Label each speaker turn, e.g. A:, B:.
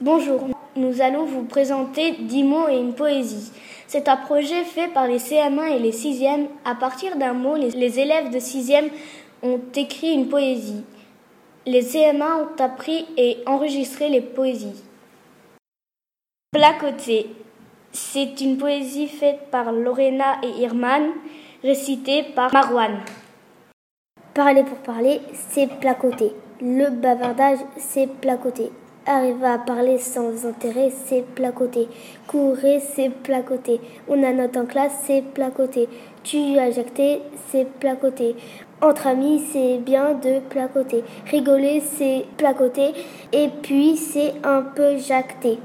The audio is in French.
A: Bonjour, nous allons vous présenter 10 mots et une poésie. C'est un projet fait par les CM1 et les 6e. À partir d'un mot, les élèves de 6e ont écrit une poésie. Les CM1 ont appris et enregistré les poésies. Placoté, c'est une poésie faite par Lorena et Irman, récitée par Marwan.
B: Parler pour parler, c'est placoter. Le bavardage, c'est placoter. Arriver à parler sans intérêt, c'est placoter. Courir, c'est placoter. On a note en classe, c'est placoter. Tu as jacté, c'est placoter. Entre amis, c'est bien de placoter. Rigoler, c'est placoter. Et puis, c'est un peu jacter.